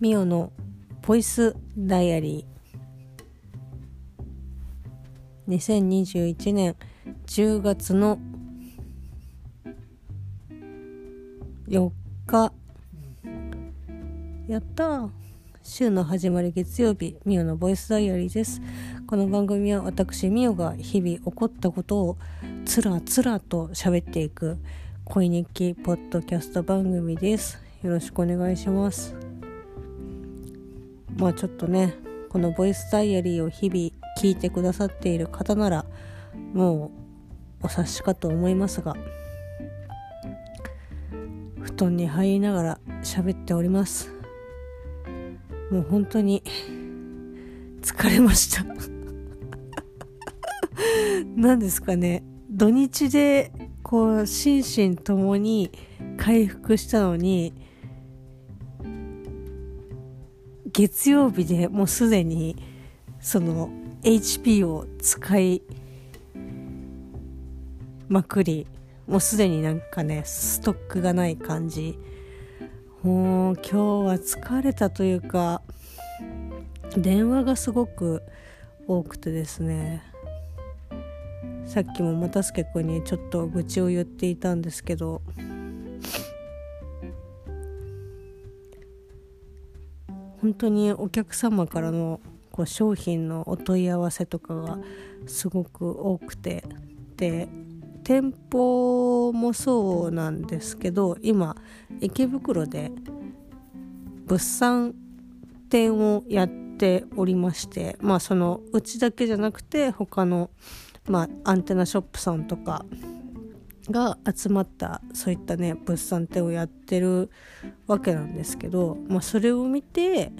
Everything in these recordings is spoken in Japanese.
ミオのボイスダイアリー。2021年10月の4日。やった週の始まり月曜日ミオのボイスダイアリーです。この番組は私ミオが日々起こったことをつらつらと喋っていく恋日記ポッドキャスト番組です。よろしくお願いします。まあちょっとねこのボイスダイアリーを日々聞いてくださっている方ならもうお察しかと思いますが布団に入りながら喋っております。もう本当に疲れました。何ですかね。土日でこう心身ともに回復したのに月曜日でもうすでにその HP を使いまくりもうすでになんかねストックがない感じ。もう今日は疲れたというか電話がすごく多くてですね。さっきも又助君にちょっと愚痴を言っていたんですけど本当にお客様からのこう商品のお問い合わせとかがすごく多くて。で店舗もそうなんですけど今池袋で物産展をやっておりましてまあそのうちだけじゃなくて他の、まあ、アンテナショップさんとかが集まったそういったね物産展をやってるわけなんですけど、まあ、それを見て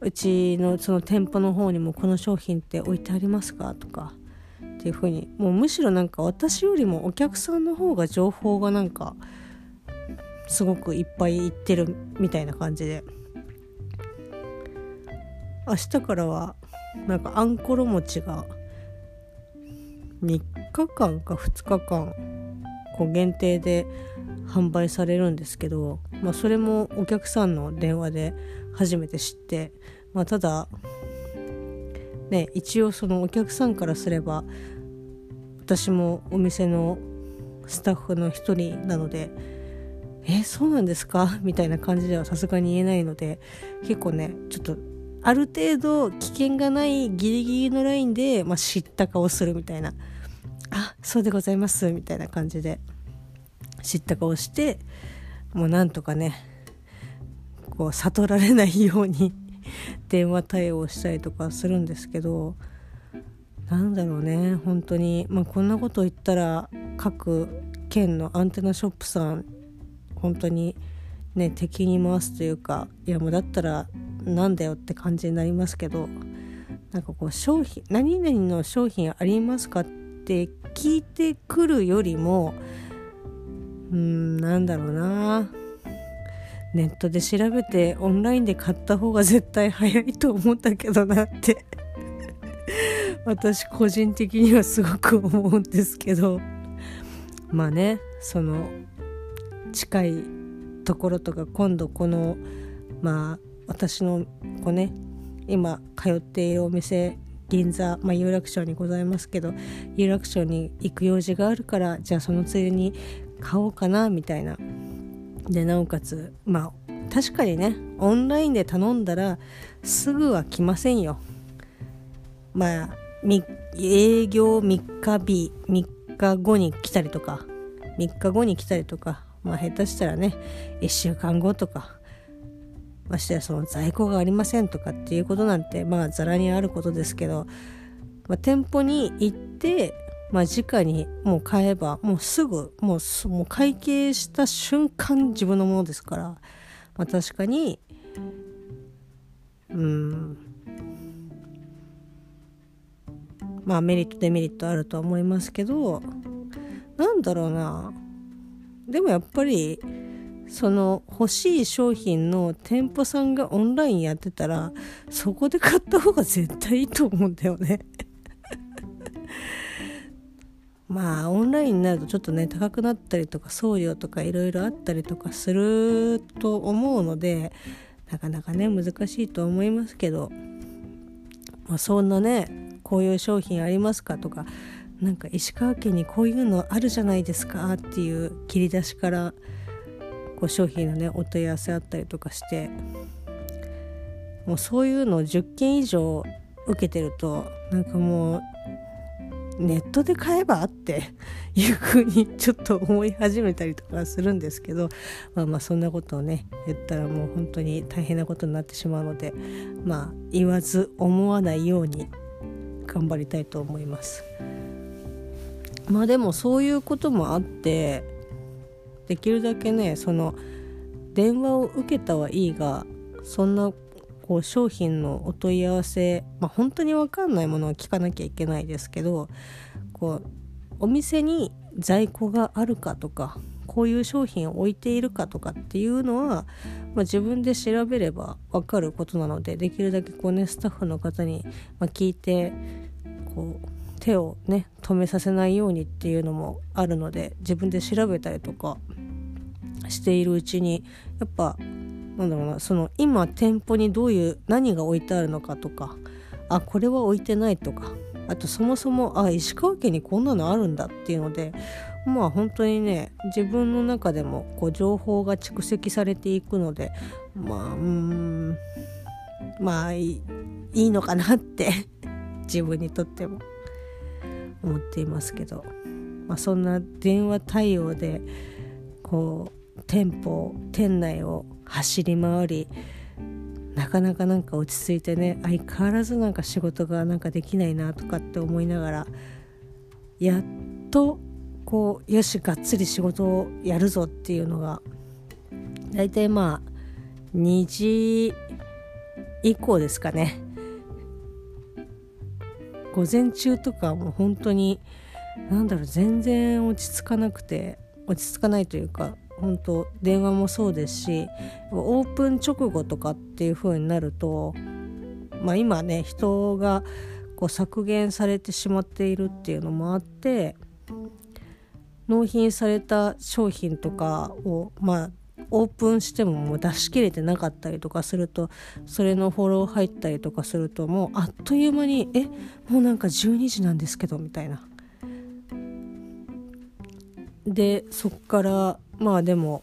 うちのその店舗の方にもこの商品って置いてありますかとかっていう風にもうむしろなんか私よりもお客さんの方が情報がなんかすごくいっぱいいってるみたいな感じで。明日からはなんかあんころ餅が3日間か2日間こう限定で販売されるんですけど、まあ、それもお客さんの電話で初めて知って、まあ、ただね一応そのお客さんからすれば私もお店のスタッフの一人なので「えそうなんですか?」みたいな感じではさすがに言えないので結構ねちょっとある程度危険がないギリギリのラインで、まあ、知った顔するみたいな「あそうでございます」みたいな感じで。知った顔してもうなんとかねこう悟られないように 電話対応したりとかするんですけどなんだろうね本当に。まあこんなこと言ったら各県のアンテナショップさん本当にね敵に回すというかいやもうだったらなんだよって感じになりますけどなんかこう商品何々の商品ありますかって聞いてくるよりもうんなんだろうな。ネットで調べてオンラインで買った方が 絶対早いと思ったけどなって。私個人的にはすごく思うんですけど。まあねその近いところとか今度このまあ私のこうね今通っているお店銀座、まあ、有楽町にございますけど有楽町に行く用事があるからじゃあそのついでに買おうかなみたいな。でなおかつまあ確かにねオンラインで頼んだらすぐは来ませんよ。まあ営業3日日3日後に来たりとか3日後に来たりとかまあ下手したらね1週間後とかましてやその在庫がありませんとかっていうことなんてまあざらにあることですけど、まあ、店舗に行ってまあ直にもう買えばもうすぐもうもう会計した瞬間自分のものですから、まあ、確かにうんまあメリットデメリットあるとは思いますけどなんだろうな。でもやっぱりその欲しい商品の店舗さんがオンラインやってたらそこで買った方が絶対いいと思うんだよね。まあオンラインになるとちょっとね高くなったりとか送料とかいろいろあったりとかすると思うのでなかなかね難しいと思いますけど、まあ、そんなねこういう商品ありますかとかなんか石川県にこういうのあるじゃないですかっていう切り出しからこう商品のねお問い合わせあったりとかしてもうそういうのを10件以上受けてるとなんかもうネットで買えばっていうふうにちょっと思い始めたりとかするんですけど、まあ、まあそんなことをね言ったらもう本当に大変なことになってしまうのでまあ言わず思わないように頑張りたいと思います。まあでもそういうこともあってできるだけねその電話を受けたはいいがそんなこう商品のお問い合わせ、まあ、本当に分かんないものは聞かなきゃいけないですけどこうお店に在庫があるかとかこういう商品を置いているかとかっていうのは、まあ、自分で調べれば分かることなのでできるだけこうねスタッフの方に、ま聞いてこう手をね止めさせないようにっていうのもあるので自分で調べたりとかしているうちにやっぱなんだろうなその今店舗にどういう何が置いてあるのかとかあこれは置いてないとかあとそもそもあ石川県にこんなのあるんだっていうのでまあ本当にね自分の中でもこう情報が蓄積されていくのでまあうんまあいいのかなって 自分にとっても思っていますけど、まあ、そんな電話対応でこう店舗店内を走り回りなかなかなんか落ち着いてね相変わらずなんか仕事がなんかできないなとかって思いながらやっとこうよしがっつり仕事をやるぞっていうのが大体まあ2時以降ですかね。午前中とかもう本当に何だろう全然落ち着かなくて落ち着かないというか本当電話もそうですしオープン直後とかっていう風になるとまあ今ね人がこう削減されてしまっているっていうのもあって納品された商品とかをまあオープンしてももう出し切れてなかったりとかするとそれのフォロー入ったりとかするともうあっという間に「えもうなんか12時なんですけど」みたいな。でそっからまあでも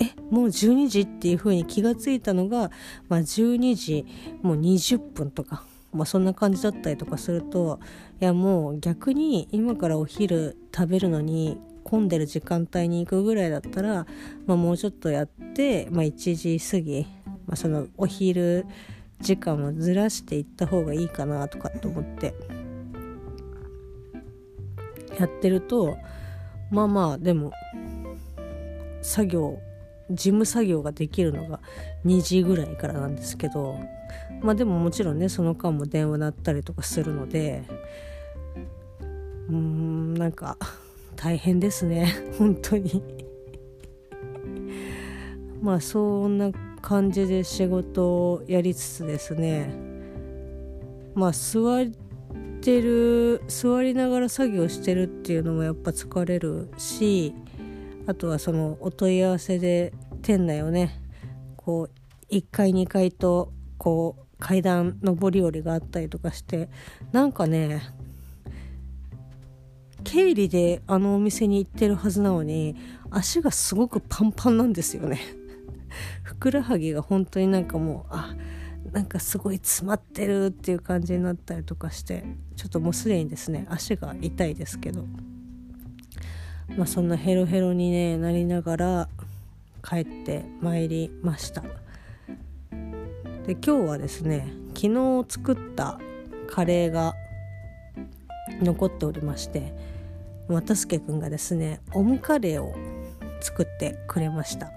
えもう12時っていう風に気がついたのが、まあ、12時もう20分とか、まあ、そんな感じだったりとかするといやもう逆に今からお昼食べるのに混んでる時間帯に行くぐらいだったら、まあ、もうちょっとやって、まあ、1時過ぎ、まあ、そのお昼時間をずらしていった方がいいかなとかって思ってやってるとまあまあでも作業事務作業ができるのが2時ぐらいからなんですけどまあでももちろんねその間も電話鳴ったりとかするのでうーんなんか大変ですね。本当に。まあそんな感じで仕事をやりつつですね。まあ座ってる座りながら作業してるっていうのもやっぱ疲れるしあとはそのお問い合わせで店内をねこう1階2階とこう階段上り下りがあったりとかしてなんかね経理であのお店に行ってるはずなのに足がすごくパンパンなんですよね。ふくらはぎが本当になんかもうあなんかすごい詰まってるっていう感じになったりとかしてちょっともうすでにですね足が痛いですけど。まあ、そんなヘロヘロに、ね、なりながら帰ってまいりました。で今日はですね昨日作ったカレーが残っておりまして渡助くんがですねオムカレーを作ってくれました。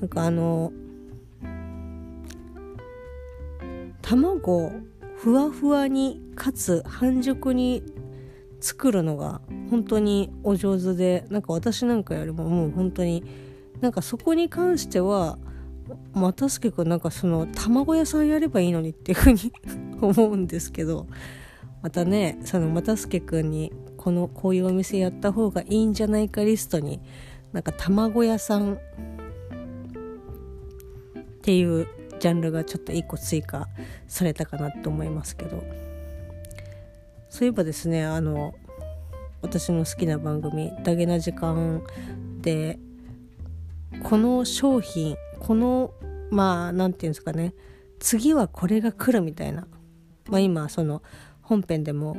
なんかあの卵ふわふわにかつ半熟に作るのが本当にお上手でなんか私なんかよりももう本当になんかそこに関しては又助君なんかその卵屋さんやればいいのにっていうふうに思うんですけどまたねその又助君にこのこういうお店やった方がいいんじゃないかリストになんか卵屋さんっていうジャンルがちょっと1個追加されたかなと思いますけど。そういえばですねあの私の好きな番組「ダゲな時間」でこの商品このまあ何て言うんですかね次はこれが来るみたいな、まあ、今その本編でも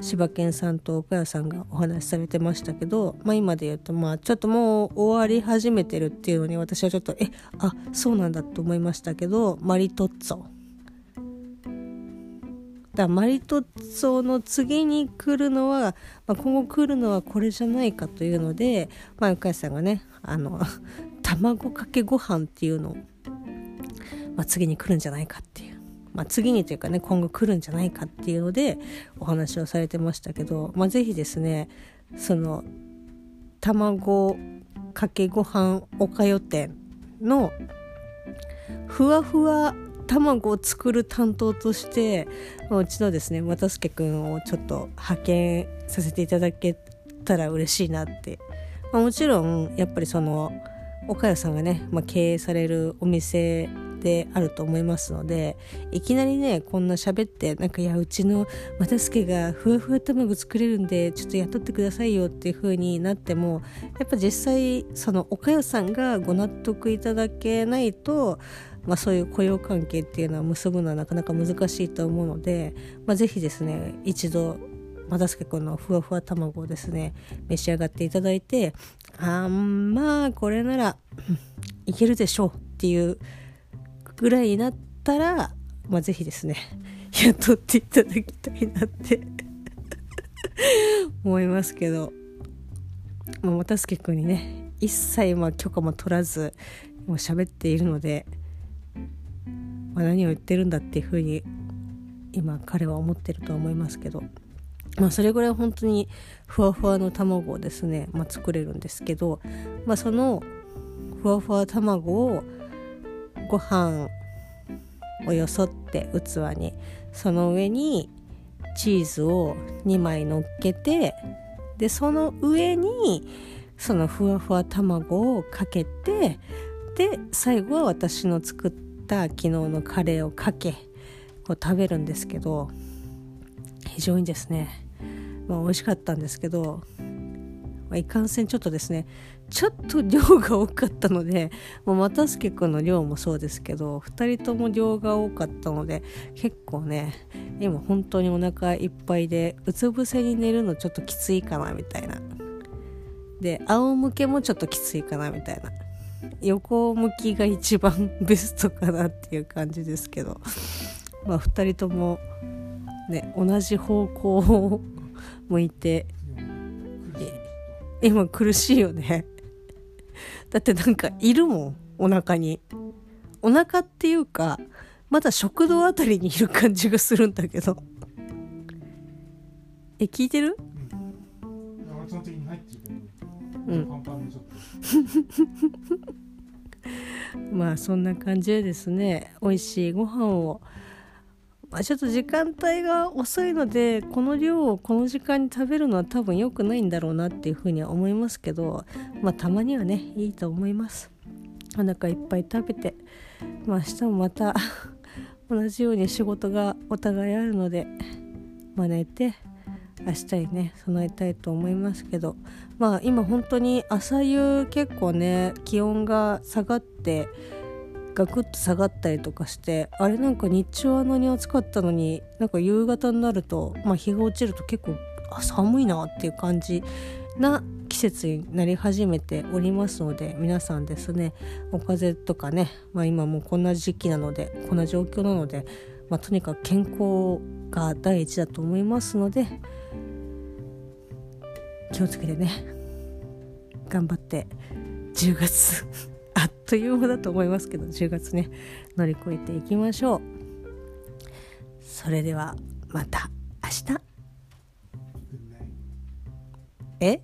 柴犬さんと岡谷さんがお話しされてましたけど、まあ、今で言うとまあちょっともう終わり始めてるっていうのに私はちょっとえあそうなんだと思いましたけどマリトッツォ。だマリトッツォの次に来るのは、まあ、今後来るのはこれじゃないかというので、まあ、岡さんがねあの 卵かけご飯っていうのを、まあ、次に来るんじゃないかっていう、まあ、次にというかね今後来るんじゃないかっていうのでお話をされてましたけど、まあ、ぜひですねその卵かけご飯おかよ店のふわふわ卵を作る担当としてうちのですね又助君をちょっと派遣させていただけたら嬉しいなって、まあ、もちろんやっぱりその岡谷さんがね、まあ、経営されるお店であると思いますのでいきなりねこんな喋ってなんかいやうちの又助がふわふわ卵作れるんでちょっと雇ってくださいよっていう風になってもやっぱ実際その岡谷さんがご納得いただけないとまあ、そういう雇用関係っていうのは結ぶのはなかなか難しいと思うので、まあ、ぜひですね一度又助君のふわふわ卵をですね召し上がっていただいてあんまあこれならいけるでしょうっていうぐらいになったら、まあ、ぜひですね雇っていただきたいなって 思いますけど、まあ、又助君にね一切まあ許可も取らずもう喋っているので。まあ、何を言ってるんだっていうふうに今彼は思ってると思いますけど、まあ、それぐらい本当にふわふわの卵をですね、まあ、作れるんですけど、まあ、そのふわふわ卵をご飯をよそって器にその上にチーズを2枚乗っけてでその上にそのふわふわ卵をかけてで最後は私の作ったた昨日のカレーをかけこう食べるんですけど非常にですね、まあ、美味しかったんですけど、まあ、いかんせんちょっとですねちょっと量が多かったのでもう又助君の量もそうですけど2人とも量が多かったので結構ね今本当にお腹いっぱいでうつ伏せに寝るのちょっときついかなみたいな。で仰向けもちょっときついかなみたいな。横向きが一番 ベストかなっていう感じですけど。まあ2人ともね同じ方向を向いて今苦しいよね。だってなんかいるもんお腹に。お腹っていうかまだ食道あたりにいる感じがするんだけど。え聞いてる？うん、うん。まあそんな感じでですね美味しいご飯をまあ、ちょっと時間帯が遅いのでこの量をこの時間に食べるのは多分良くないんだろうなっていうふうには思いますけどまあたまにはねいいと思います。お腹いっぱい食べてまあ明日もまた 同じように仕事がお互いあるのでまあ寝て明日にね備えたいと思いますけどまあ今本当に朝夕結構ね気温が下がってガクッと下がったりとかしてあれなんか日中はあんなに暑かったのになんか夕方になると、まあ、日が落ちると結構寒いなっていう感じな季節になり始めておりますので皆さんですねお風邪とかね、まあ、今もうこんな時期なのでこんな状況なので、まあ、とにかく健康が第一だと思いますので気をつけてね。頑張って10月 あっという間だと思いますけど10月ね乗り越えていきましょう。それではまた明日。え？